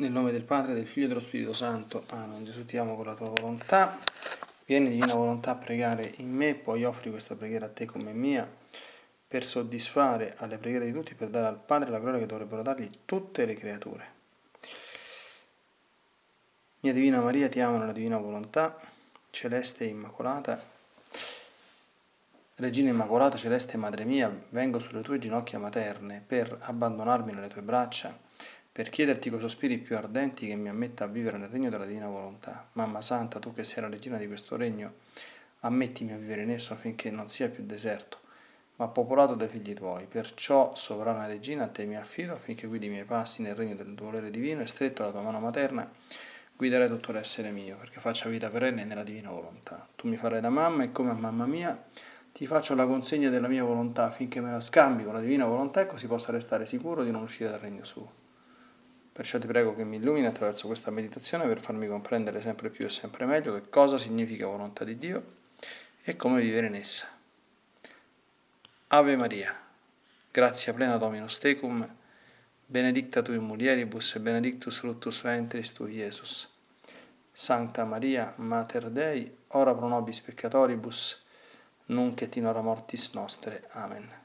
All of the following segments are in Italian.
Nel nome del Padre, del Figlio e dello Spirito Santo. Amen. Gesù ti amo con la tua volontà. Vieni divina volontà a pregare in me, poi offri questa preghiera a te come mia, per soddisfare alle preghiere di tutti, per dare al Padre la gloria che dovrebbero dargli tutte le creature. Mia Divina Maria, ti amo nella divina volontà, celeste e immacolata. Regina Immacolata, celeste Madre mia, vengo sulle tue ginocchia materne per abbandonarmi nelle tue braccia per chiederti coi sospiri più ardenti che mi ammetta a vivere nel regno della divina volontà. Mamma Santa, tu che sei la regina di questo regno, ammettimi a vivere in esso affinché non sia più deserto, ma popolato dai figli tuoi. Perciò, sovrana regina, a te mi affido affinché guidi i miei passi nel regno del tuo volere divino e stretto alla tua mano materna, guiderai tutto l'essere mio, perché faccia vita perenne nella divina volontà. Tu mi farai da mamma e come a mamma mia ti faccio la consegna della mia volontà affinché me la scambi con la divina volontà e così possa restare sicuro di non uscire dal regno suo. Perciò ti prego che mi illumini attraverso questa meditazione per farmi comprendere sempre più e sempre meglio che cosa significa volontà di Dio e come vivere in essa. Ave Maria, grazia plena Dominus tecum, benedicta tu in mulieribus e benedictus fructus ventris tu, Iesus. Sancta Maria, Mater Dei, ora pro nobis peccatoribus, nunc et in hora mortis nostre. Amen.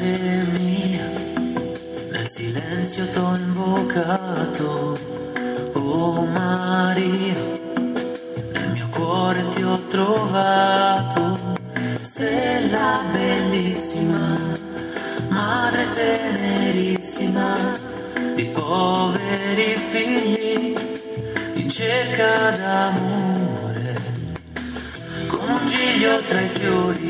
fratelli, nel silenzio t'ho invocato, oh Maria, nel mio cuore ti ho trovato, stella bellissima, madre tenerissima, di poveri figli, in cerca d'amore, con un giglio tra i fiori.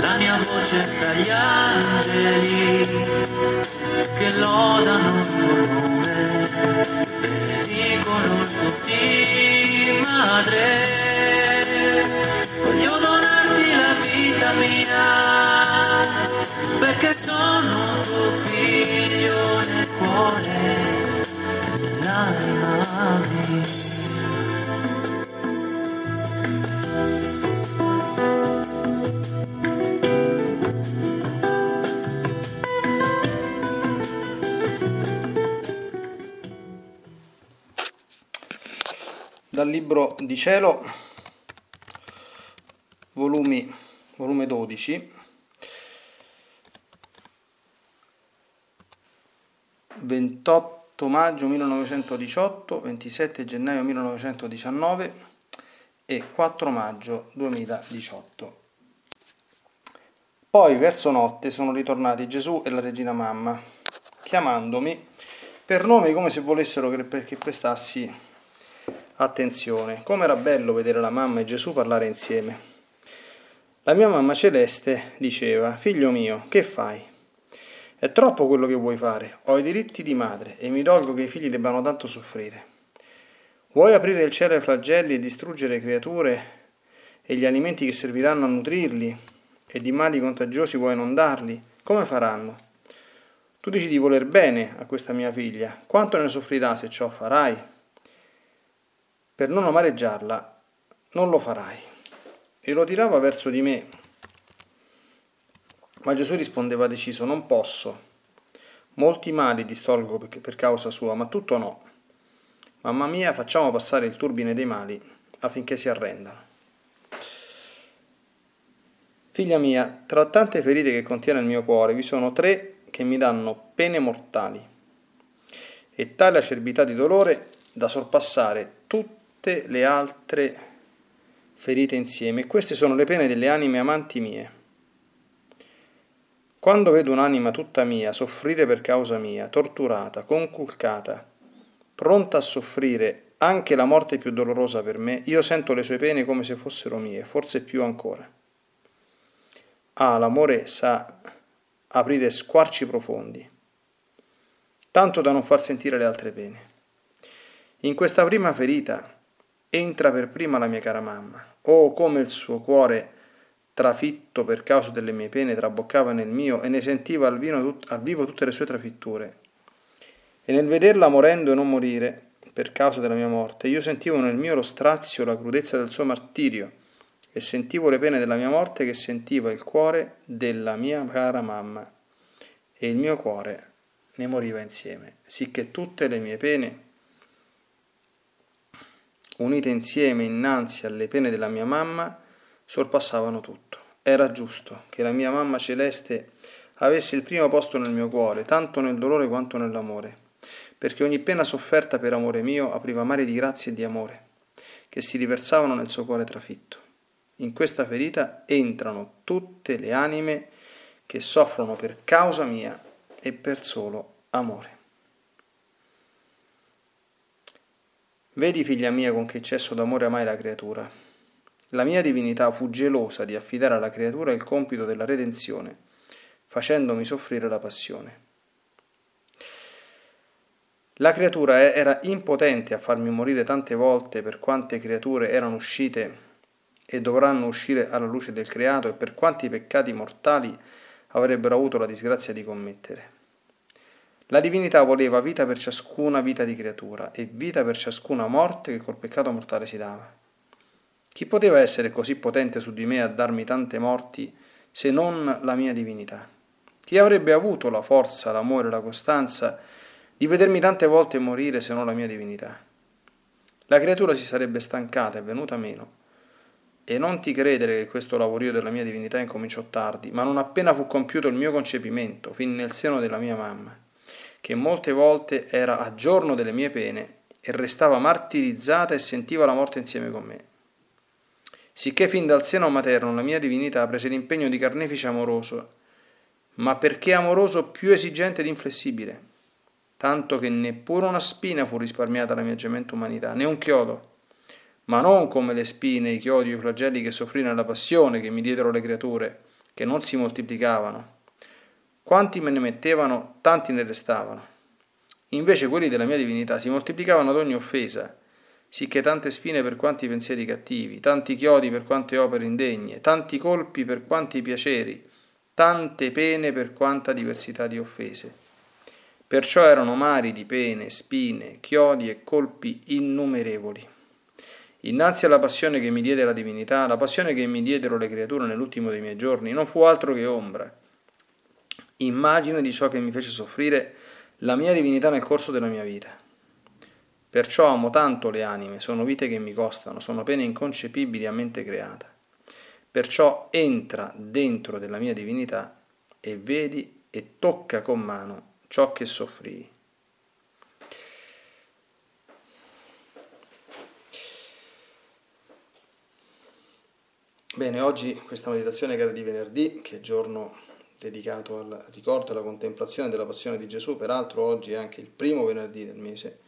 la mia voce tra gli angeli che lodano il tuo nome benedicono il tuo sì madre. Voglio donarti la vita mia perché sono tuo figlio nel cuore e nell'anima mia dal libro di cielo, volumi, volume 12, 28 maggio 1918, 27 gennaio 1919 e 4 maggio 2018. Poi verso notte sono ritornati Gesù e la regina mamma, chiamandomi per nome come se volessero che prestassi Attenzione, come era bello vedere la mamma e Gesù parlare insieme. La mia mamma celeste diceva, figlio mio, che fai? È troppo quello che vuoi fare, ho i diritti di madre e mi dolgo che i figli debbano tanto soffrire. Vuoi aprire il cielo ai flagelli e distruggere creature e gli alimenti che serviranno a nutrirli e di mali contagiosi vuoi non darli? Come faranno? Tu dici di voler bene a questa mia figlia, quanto ne soffrirà se ciò farai? Per non amareggiarla, non lo farai. E lo tirava verso di me. Ma Gesù rispondeva deciso, non posso. Molti mali distolgo per causa sua, ma tutto no. Mamma mia, facciamo passare il turbine dei mali affinché si arrendano. Figlia mia, tra tante ferite che contiene il mio cuore, vi sono tre che mi danno pene mortali e tale acerbità di dolore da sorpassare tutte tutte le altre ferite insieme. E queste sono le pene delle anime amanti mie. Quando vedo un'anima tutta mia soffrire per causa mia, torturata, conculcata, pronta a soffrire anche la morte più dolorosa per me, io sento le sue pene come se fossero mie, forse più ancora. Ah, l'amore sa aprire squarci profondi, tanto da non far sentire le altre pene. In questa prima ferita entra per prima la mia cara mamma. Oh, come il suo cuore trafitto per causa delle mie pene, traboccava nel mio e ne sentiva al, tut- al vivo tutte le sue trafitture. E nel vederla morendo e non morire, per causa della mia morte, io sentivo nel mio lo strazio la crudezza del suo martirio e sentivo le pene della mia morte che sentiva il cuore della mia cara mamma e il mio cuore ne moriva insieme, sicché tutte le mie pene, unite insieme innanzi alle pene della mia mamma, sorpassavano tutto. Era giusto che la mia mamma celeste avesse il primo posto nel mio cuore, tanto nel dolore quanto nell'amore, perché ogni pena sofferta per amore mio apriva mari di grazia e di amore, che si riversavano nel suo cuore trafitto. In questa ferita entrano tutte le anime che soffrono per causa mia e per solo amore. Vedi, figlia mia, con che eccesso d'amore amai la creatura la mia divinità fu gelosa di affidare alla creatura il compito della redenzione, facendomi soffrire la passione. La creatura era impotente a farmi morire tante volte per quante creature erano uscite e dovranno uscire alla luce del creato e per quanti peccati mortali avrebbero avuto la disgrazia di commettere. La divinità voleva vita per ciascuna vita di creatura e vita per ciascuna morte che col peccato mortale si dava. Chi poteva essere così potente su di me a darmi tante morti se non la mia divinità? Chi avrebbe avuto la forza, l'amore, la costanza di vedermi tante volte morire se non la mia divinità? La creatura si sarebbe stancata e venuta meno. E non ti credere che questo lavorio della mia divinità incominciò tardi, ma non appena fu compiuto il mio concepimento, fin nel seno della mia mamma, che molte volte era a giorno delle mie pene e restava martirizzata e sentiva la morte insieme con me sicché fin dal seno materno la mia divinità prese l'impegno di carnefice amoroso, ma perché amoroso più esigente ed inflessibile, tanto che neppure una spina fu risparmiata alla mia gementa umanità, né un chiodo, ma non come le spine, i chiodi i flagelli che soffrì nella passione che mi diedero le creature, che non si moltiplicavano. Quanti me ne mettevano, tanti ne restavano. Invece quelli della mia divinità si moltiplicavano ad ogni offesa, sicché tante spine per quanti pensieri cattivi, tanti chiodi per quante opere indegne, tanti colpi per quanti piaceri, tante pene per quanta diversità di offese. Perciò erano mari di pene, spine, chiodi e colpi innumerevoli. Innanzi alla passione che mi diede la divinità, la passione che mi diedero le creature nell'ultimo dei miei giorni non fu altro che ombra, immagine di ciò che mi fece soffrire la mia divinità nel corso della mia vita. Perciò amo tanto le anime, sono vite che mi costano, sono pene inconcepibili a mente creata. Perciò entra dentro della mia divinità e vedi e tocca con mano ciò che soffrii. Bene, oggi questa meditazione che era di venerdì, che è giorno dedicato al ricordo e alla contemplazione della passione di Gesù, peraltro oggi è anche il primo venerdì del mese,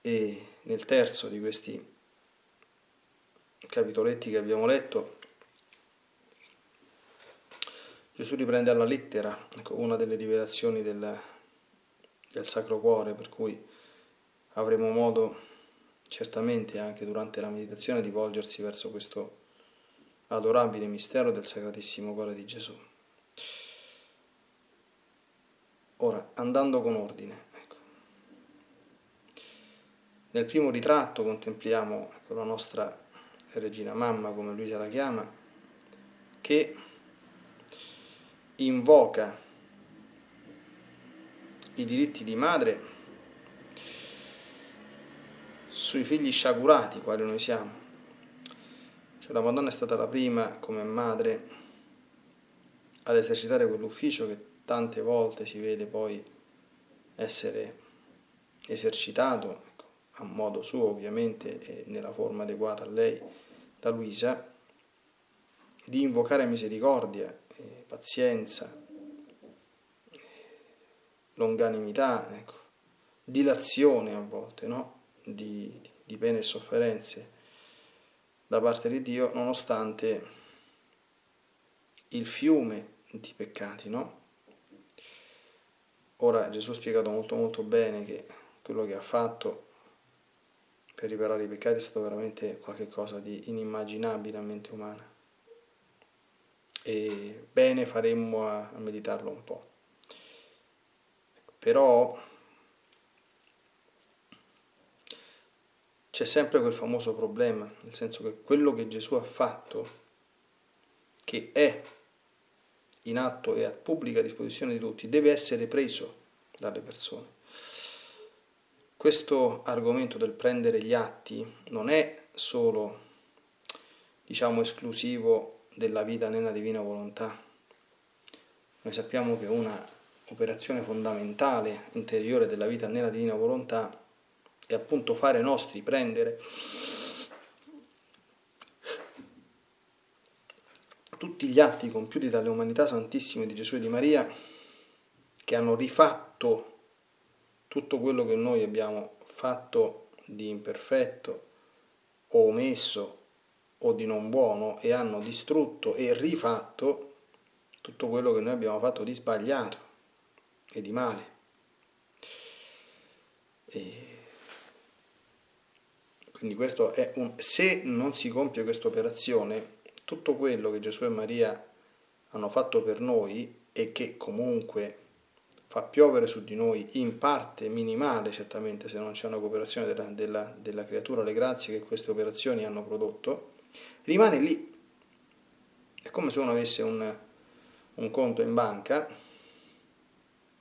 e nel terzo di questi capitoletti che abbiamo letto, Gesù riprende alla lettera ecco, una delle rivelazioni del, del Sacro Cuore, per cui avremo modo certamente anche durante la meditazione di volgersi verso questo adorabile mistero del Sacratissimo Cuore di Gesù. Ora, andando con ordine, nel primo ritratto contempliamo ecco, la nostra regina mamma, come lui se la chiama, che invoca i diritti di madre sui figli sciagurati, quali noi siamo. Cioè la Madonna è stata la prima come madre ad esercitare quell'ufficio che tante volte si vede poi essere esercitato a modo suo ovviamente e nella forma adeguata a lei da Luisa di invocare misericordia, eh, pazienza, longanimità, ecco, dilazione a volte, no? di, di pene e sofferenze da parte di Dio, nonostante il fiume di peccati, no? Ora Gesù ha spiegato molto molto bene che quello che ha fatto per riparare i peccati è stato veramente qualcosa di inimmaginabile a mente umana. E bene faremmo a, a meditarlo un po'. Però c'è sempre quel famoso problema, nel senso che quello che Gesù ha fatto, che è in atto e a pubblica disposizione di tutti, deve essere preso dalle persone. Questo argomento del prendere gli atti non è solo, diciamo, esclusivo della vita nella divina volontà. Noi sappiamo che una operazione fondamentale interiore della vita nella divina volontà è appunto fare nostri, prendere tutti gli atti compiuti dalle umanità santissime di Gesù e di Maria che hanno rifatto tutto quello che noi abbiamo fatto di imperfetto o omesso o di non buono e hanno distrutto e rifatto tutto quello che noi abbiamo fatto di sbagliato e di male. E quindi questo è un se non si compie questa operazione tutto quello che Gesù e Maria hanno fatto per noi e che comunque fa piovere su di noi in parte minimale certamente se non c'è una cooperazione della, della, della creatura, le grazie che queste operazioni hanno prodotto, rimane lì. È come se uno avesse un, un conto in banca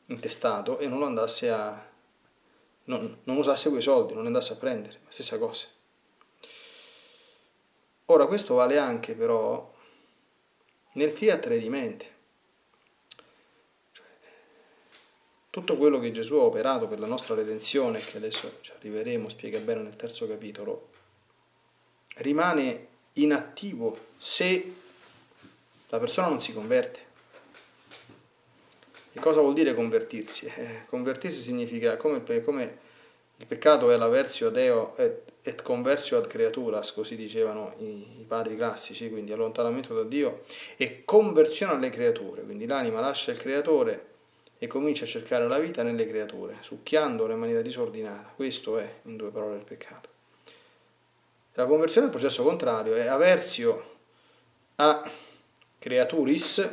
intestato e non lo andasse a non, non usasse quei soldi, non andasse a prendere, la stessa cosa. Ora questo vale anche però nel fiat redimente. Cioè, tutto quello che Gesù ha operato per la nostra redenzione, che adesso ci arriveremo, spiega bene nel terzo capitolo, rimane inattivo se la persona non si converte. E cosa vuol dire convertirsi? Eh, convertirsi significa come, come il peccato è la versio Deo et, et conversio ad creaturas, così dicevano i, i, padri classici, quindi allontanamento da Dio e conversione alle creature, quindi l'anima lascia il creatore e comincia a cercare la vita nelle creature, succhiandole in maniera disordinata. Questo è, in due parole, il peccato. La conversione è il processo contrario, è aversio a creaturis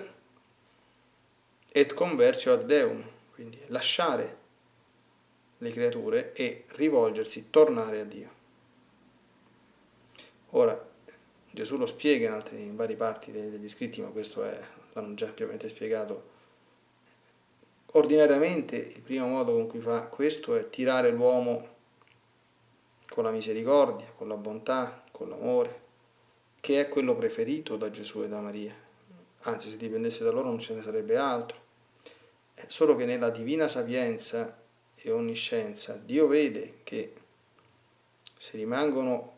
et conversio ad Deum, quindi lasciare le creature e rivolgersi, tornare a Dio. Ora, Gesù lo spiega in, altri, in varie parti degli scritti, ma questo è, l'hanno già ampiamente spiegato. Ordinariamente il primo modo con cui fa questo è tirare l'uomo con la misericordia, con la bontà, con l'amore, che è quello preferito da Gesù e da Maria. Anzi, se dipendesse da loro non ce ne sarebbe altro. È solo che nella divina sapienza e onniscienza, Dio vede che se rimangono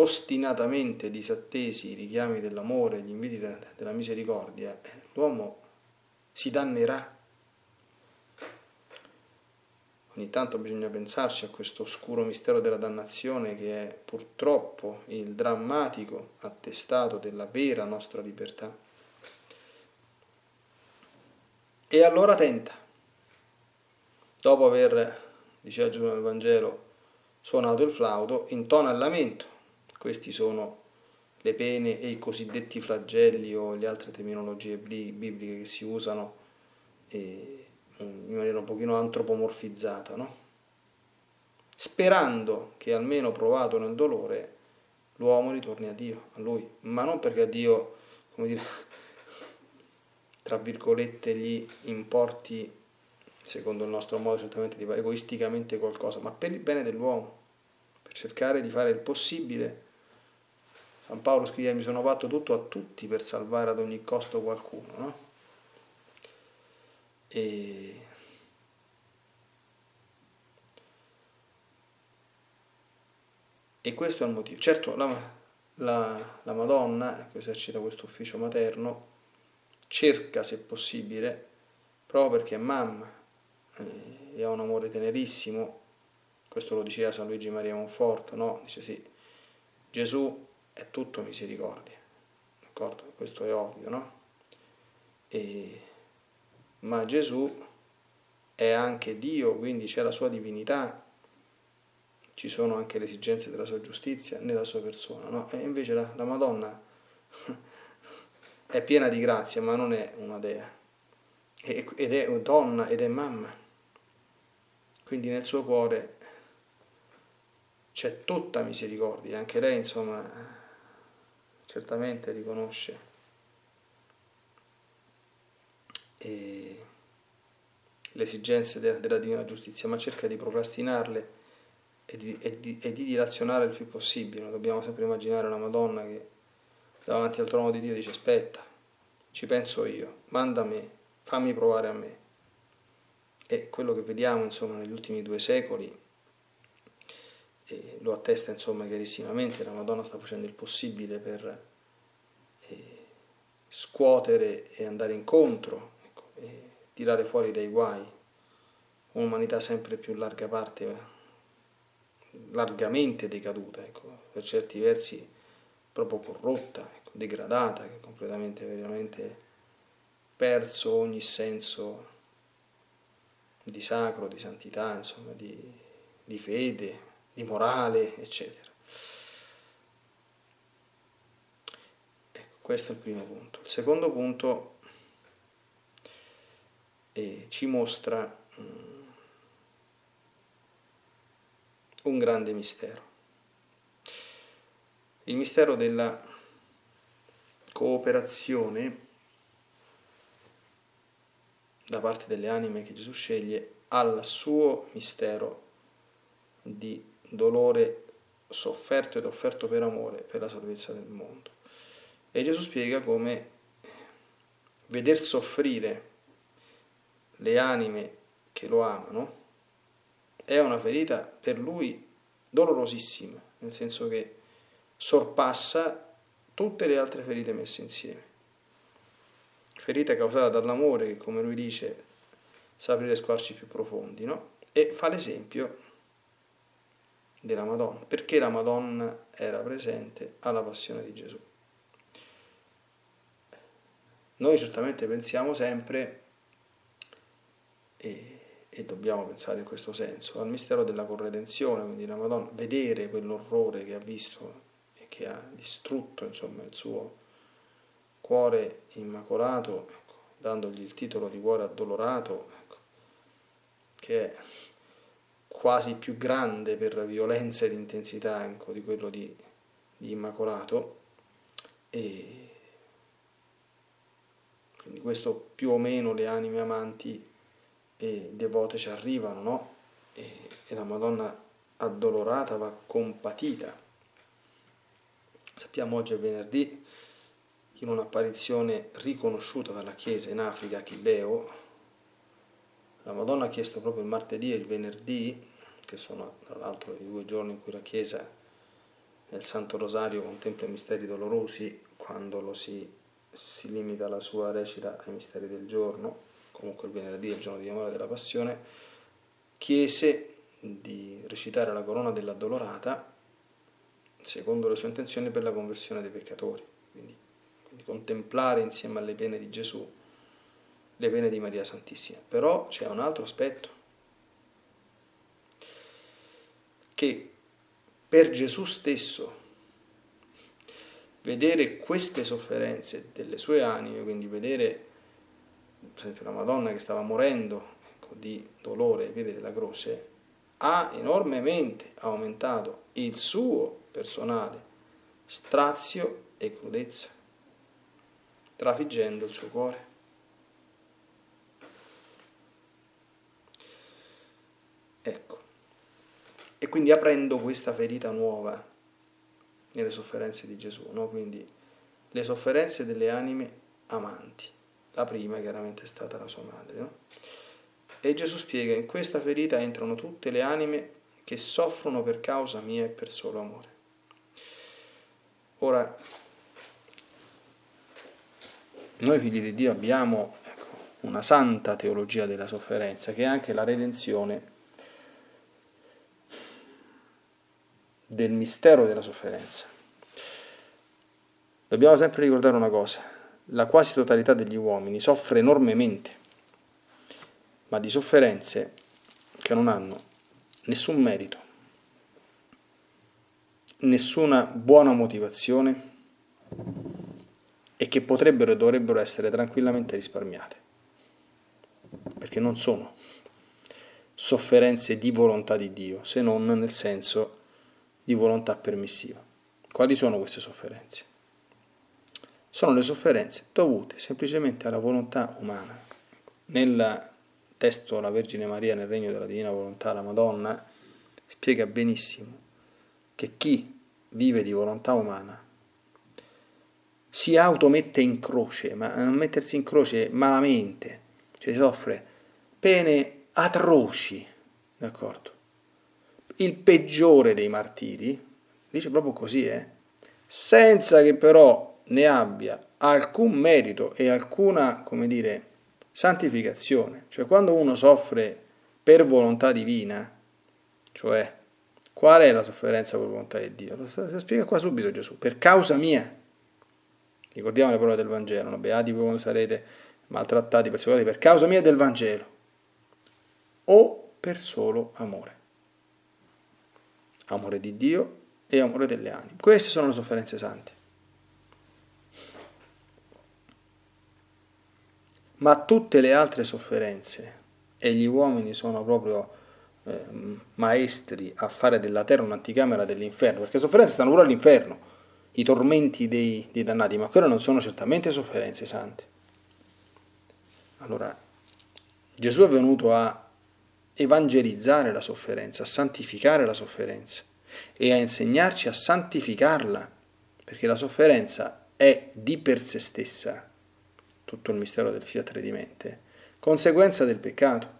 ostinatamente disattesi i richiami dell'amore, gli inviti della misericordia, eh, l'uomo si dannerà. Ogni tanto bisogna pensarci a questo oscuro mistero della dannazione che è purtroppo il drammatico attestato della vera nostra libertà. E allora tenta dopo aver, diceva Gesù nel Vangelo, suonato il flauto, intona il lamento. Questi sono le pene e i cosiddetti flagelli o le altre terminologie bibliche che si usano eh, in maniera un pochino antropomorfizzata, no? sperando che almeno provato nel dolore l'uomo ritorni a Dio, a Lui, ma non perché a Dio, come dire, tra virgolette, gli importi secondo il nostro modo certamente di egoisticamente qualcosa, ma per il bene dell'uomo, per cercare di fare il possibile. San Paolo scrive mi sono fatto tutto a tutti per salvare ad ogni costo qualcuno, no? E E questo è il motivo. Certo, la, la, la Madonna, che esercita questo ufficio materno, cerca, se possibile, proprio perché è mamma eh, e ha un amore tenerissimo, questo lo diceva San Luigi Maria Monforto, no? Dice sì, Gesù è tutto misericordia, d'accordo? Questo è ovvio, no? E, ma Gesù è anche Dio, quindi c'è la sua divinità, ci sono anche le esigenze della sua giustizia nella sua persona, no? E invece la, la Madonna è piena di grazia, ma non è una dea, ed è donna ed è mamma. Quindi nel suo cuore c'è tutta misericordia, anche lei insomma certamente riconosce e le esigenze della, della divina giustizia, ma cerca di procrastinarle e di, e, di, e di, dilazionare il più possibile. Non dobbiamo sempre immaginare una Madonna che davanti al trono di Dio dice aspetta, ci penso io, manda a me, fammi provare a me. E quello che vediamo insomma negli ultimi due secoli eh, lo attesta insomma chiarissimamente, la Madonna sta facendo il possibile per eh, scuotere e andare incontro e tirare fuori dai guai. Un'umanità sempre più larga parte, largamente decaduta, ecco, per certi versi proprio corrotta, ecco, degradata, che completamente veramente perso ogni senso di sacro, di santità, insomma, di, di fede, di morale, eccetera. Ecco, questo è il primo punto. Il secondo punto e ci mostra mm, un grande mistero. Il mistero della cooperazione da parte delle anime che Gesù sceglie al suo mistero di dolore sofferto ed offerto per amore per la salvezza del mondo. E Gesù spiega come veder soffrire le anime che lo amano, è una ferita per lui dolorosissima, nel senso che sorpassa tutte le altre ferite messe insieme. Ferita causata dall'amore che, come lui dice, sa aprire squarci più profondi, no? E fa l'esempio della Madonna, perché la Madonna era presente alla passione di Gesù. Noi certamente pensiamo sempre e, e, dobbiamo pensare in questo senso, al mistero della corredenzione, quindi la Madonna, vedere quell'orrore che ha visto e che ha distrutto insomma, il suo cuore immacolato, ecco, dandogli il titolo di cuore addolorato, ecco, che è quasi più grande per violenza ed intensità ecco, di quello di, di Immacolato. E quindi questo più o meno le anime amanti e devote ci arrivano, no? E, e la Madonna addolorata va compatita. Sappiamo oggi è venerdì, in un'apparizione riconosciuta dalla Chiesa in Africa, a Chibeo, la Madonna ha chiesto proprio il martedì e il venerdì, che sono tra l'altro i due giorni in cui la Chiesa nel Santo Rosario contempla i misteri dolorosi, quando lo si, si limita alla sua recita ai misteri del giorno, comunque il venerdì, il giorno di memoria della passione, chiese di recitare la corona dell'addolorata secondo le sue intenzioni per la conversione dei peccatori, quindi, quindi contemplare insieme alle pene di Gesù le pene di Maria Santissima. Però c'è un altro aspetto, che per Gesù stesso vedere queste sofferenze delle sue anime, quindi vedere per esempio la Madonna che stava morendo ecco, di dolore ai piedi della croce, ha enormemente aumentato il suo personale strazio e crudezza, trafiggendo il suo cuore. Ecco, e quindi aprendo questa ferita nuova nelle sofferenze di Gesù, no? quindi le sofferenze delle anime amanti. La prima chiaramente è stata la sua madre. No? E Gesù spiega, in questa ferita entrano tutte le anime che soffrono per causa mia e per solo amore. Ora, noi figli di Dio abbiamo ecco, una santa teologia della sofferenza che è anche la redenzione del mistero della sofferenza. Dobbiamo sempre ricordare una cosa, la quasi totalità degli uomini soffre enormemente, ma di sofferenze che non hanno nessun merito, nessuna buona motivazione e che potrebbero e dovrebbero essere tranquillamente risparmiate, perché non sono sofferenze di volontà di Dio, se non nel senso di volontà permissiva. Quali sono queste sofferenze? Sono le sofferenze dovute semplicemente alla volontà umana. Nel testo La Vergine Maria nel regno della Divina Volontà, la Madonna spiega benissimo che chi vive di volontà umana si automette in croce, ma non mettersi in croce malamente, cioè soffre pene atroci, d'accordo? Il peggiore dei martiri, dice proprio così, eh? senza che però ne abbia alcun merito e alcuna, come dire, santificazione. Cioè quando uno soffre per volontà divina, cioè qual è la sofferenza per volontà di Dio? Lo spiega qua subito Gesù, per causa mia. Ricordiamo le parole del Vangelo, no? beati voi quando sarete maltrattati, perseguitati per causa mia del Vangelo, o per solo amore. Amore di Dio e amore delle anime. Queste sono le sofferenze sante. Ma tutte le altre sofferenze, e gli uomini sono proprio eh, maestri a fare della terra un'anticamera dell'inferno, perché sofferenze stanno pure all'inferno, i tormenti dei, dei dannati, ma quelle non sono certamente sofferenze sante. Allora, Gesù è venuto a evangelizzare la sofferenza, a santificare la sofferenza e a insegnarci a santificarla, perché la sofferenza è di per sé stessa, tutto il mistero del fiat redimente, conseguenza del peccato.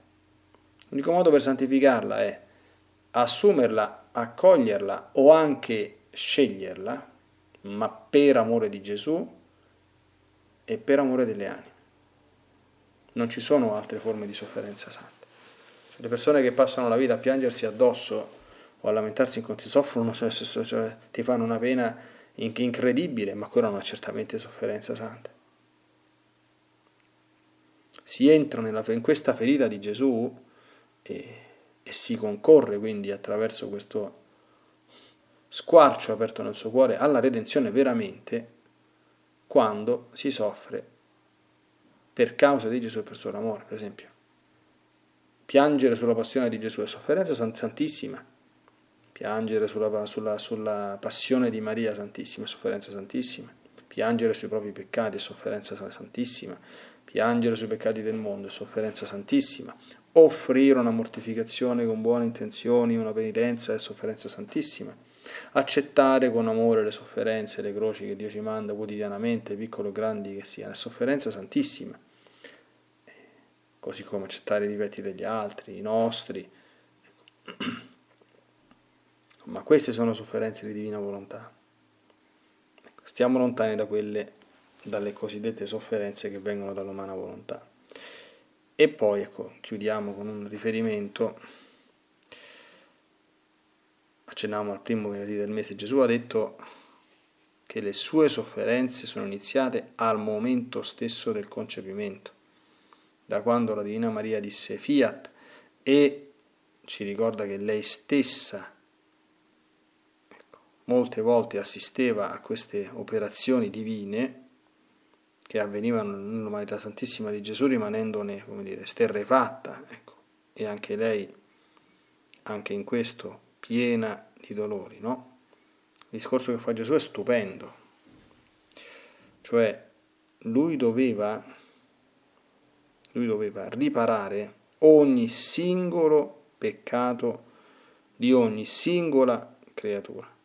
L'unico modo per santificarla è assumerla, accoglierla o anche sceglierla ma per amore di Gesù e per amore delle anime. Non ci sono altre forme di sofferenza santa. Le persone che passano la vita a piangersi addosso o a lamentarsi in conti soffrono, cioè, ti fanno una pena incredibile, ma quella non è certamente sofferenza santa. Si entra nella, in questa ferita di Gesù e, e si concorre quindi attraverso questo squarcio aperto nel suo cuore alla redenzione veramente quando si soffre per causa di Gesù e per suo amore, per esempio. Piangere sulla passione di Gesù. È sofferenza santissima, piangere sulla, sulla, sulla passione di Maria Santissima è sofferenza santissima, piangere sui propri peccati è sofferenza santissima, piangere sui peccati del mondo è sofferenza santissima, offrire una mortificazione con buone intenzioni, una penitenza è sofferenza santissima. Accettare con amore le sofferenze, le croci che Dio ci manda quotidianamente, piccole o grandi che siano, è sofferenza santissima, così come accettare i difetti degli altri, i nostri. Ma queste sono sofferenze di divina volontà. Ecco, stiamo lontani da quelle, dalle cosiddette sofferenze che vengono dall'umana volontà. E poi, ecco, chiudiamo con un riferimento accennavamo al primo venerdì del mese, Gesù ha detto che le sue sofferenze sono iniziate al momento stesso del concepimento, da quando la Divina Maria disse fiat e ci ricorda che lei stessa ecco, molte volte assisteva a queste operazioni divine che avvenivano nell'umanità santissima di Gesù rimanendone, come dire, sterrefatta, ecco, e anche lei, anche in questo, piena di dolori, no? Il discorso che fa Gesù è stupendo, cioè lui doveva, lui doveva riparare ogni singolo peccato di ogni singola creatura.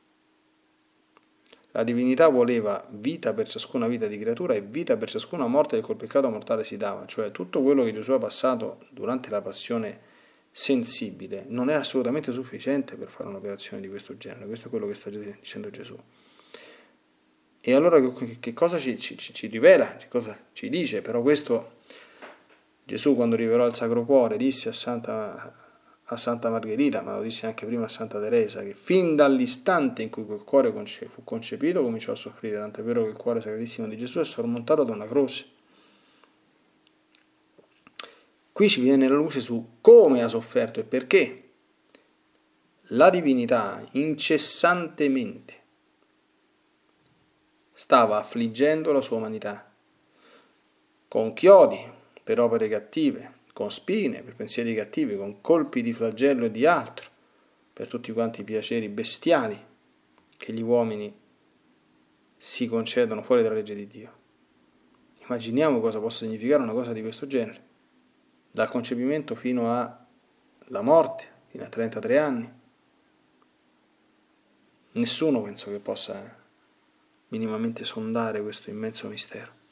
La divinità voleva vita per ciascuna vita di creatura e vita per ciascuna morte che col peccato mortale si dava, cioè tutto quello che Gesù ha passato durante la passione sensibile non è assolutamente sufficiente per fare un'operazione di questo genere. Questo è quello che sta dicendo Gesù. E allora che cosa ci, ci, ci rivela, che cosa ci dice? Però questo Gesù quando rivelò il Sacro Cuore disse a Santa, a Santa Margherita, ma lo disse anche prima a Santa Teresa, che fin dall'istante in cui quel cuore fu concepito cominciò a soffrire, tant'è vero che il cuore sacratissimo di Gesù è sormontato da una croce. Qui ci viene la luce su come ha sofferto e perché. La divinità incessantemente stava affliggendo la sua umanità con chiodi per opere cattive, con spine per pensieri cattivi, con colpi di flagello e di altro, per tutti quanti i piaceri bestiali che gli uomini si concedono fuori dalla legge di Dio. Immaginiamo cosa possa significare una cosa di questo genere dal concepimento fino alla morte, fino a 33 anni. Nessuno penso che possa minimamente sondare questo immenso mistero.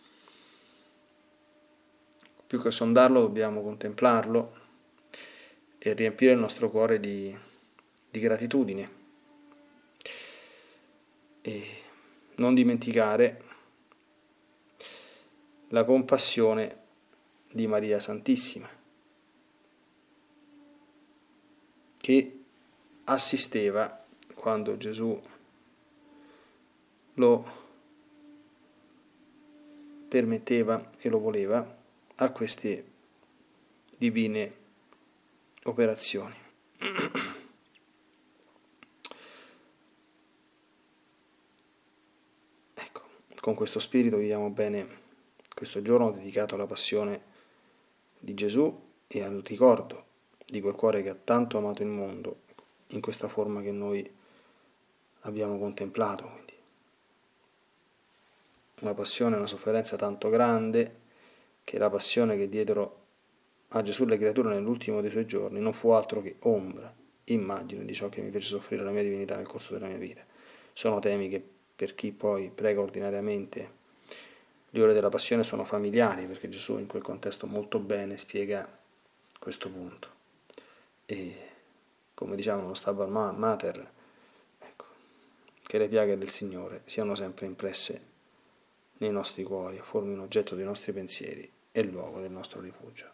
Più che sondarlo dobbiamo contemplarlo e riempire il nostro cuore di, di gratitudine. E non dimenticare la compassione di Maria Santissima, che assisteva quando Gesù lo permetteva e lo voleva a queste divine operazioni. Ecco, con questo spirito viviamo bene questo giorno dedicato alla passione di Gesù e al ricordo di quel cuore che ha tanto amato il mondo in questa forma che noi abbiamo contemplato. Quindi. Una passione, una sofferenza tanto grande che la passione che diedero a Gesù le creature nell'ultimo dei suoi giorni non fu altro che ombra, immagine di ciò che mi fece soffrire la mia divinità nel corso della mia vita. Sono temi che per chi poi prega ordinariamente le ore della passione sono familiari, perché Gesù in quel contesto molto bene spiega questo punto. E come diciamo lo Stabat Mater, ecco, che le piaghe del Signore siano sempre impresse nei nostri cuori, formino oggetto dei nostri pensieri e luogo del nostro rifugio.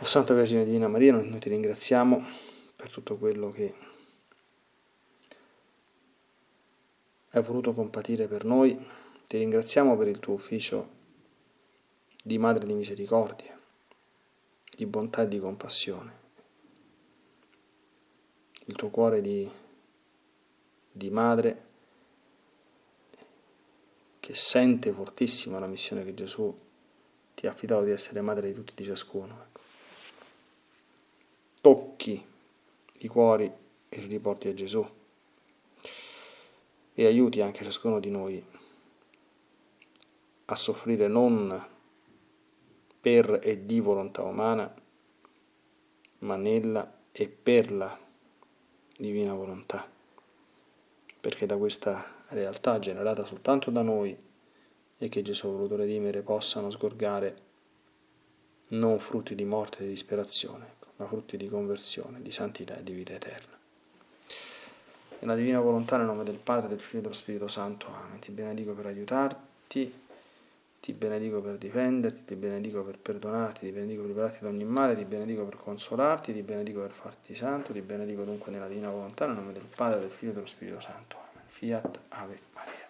Santa Vergine Divina Maria, noi ti ringraziamo tutto quello che hai voluto compatire per noi, ti ringraziamo per il tuo ufficio di Madre di Misericordia, di bontà e di compassione, il tuo cuore di, di Madre che sente fortissima la missione che Gesù ti ha affidato di essere madre di tutti e di ciascuno. Ecco tocchi i cuori e li riporti a Gesù. E aiuti anche ciascuno di noi a soffrire non per e di volontà umana, ma nella e per la divina volontà, perché da questa realtà generata soltanto da noi e che Gesù ha voluto redimere possano sgorgare non frutti di morte e di disperazione, ma frutti di conversione, di santità e di vita eterna. Nella divina volontà, nel nome del Padre, del Figlio e dello Spirito Santo. Amen. Ti benedico per aiutarti, ti benedico per difenderti, ti benedico per perdonarti, ti benedico per liberarti da ogni male, ti benedico per consolarti, ti benedico per farti santo, ti benedico dunque nella divina volontà, nel nome del Padre, del Figlio e dello Spirito Santo. Amen. Fiat Ave Maria.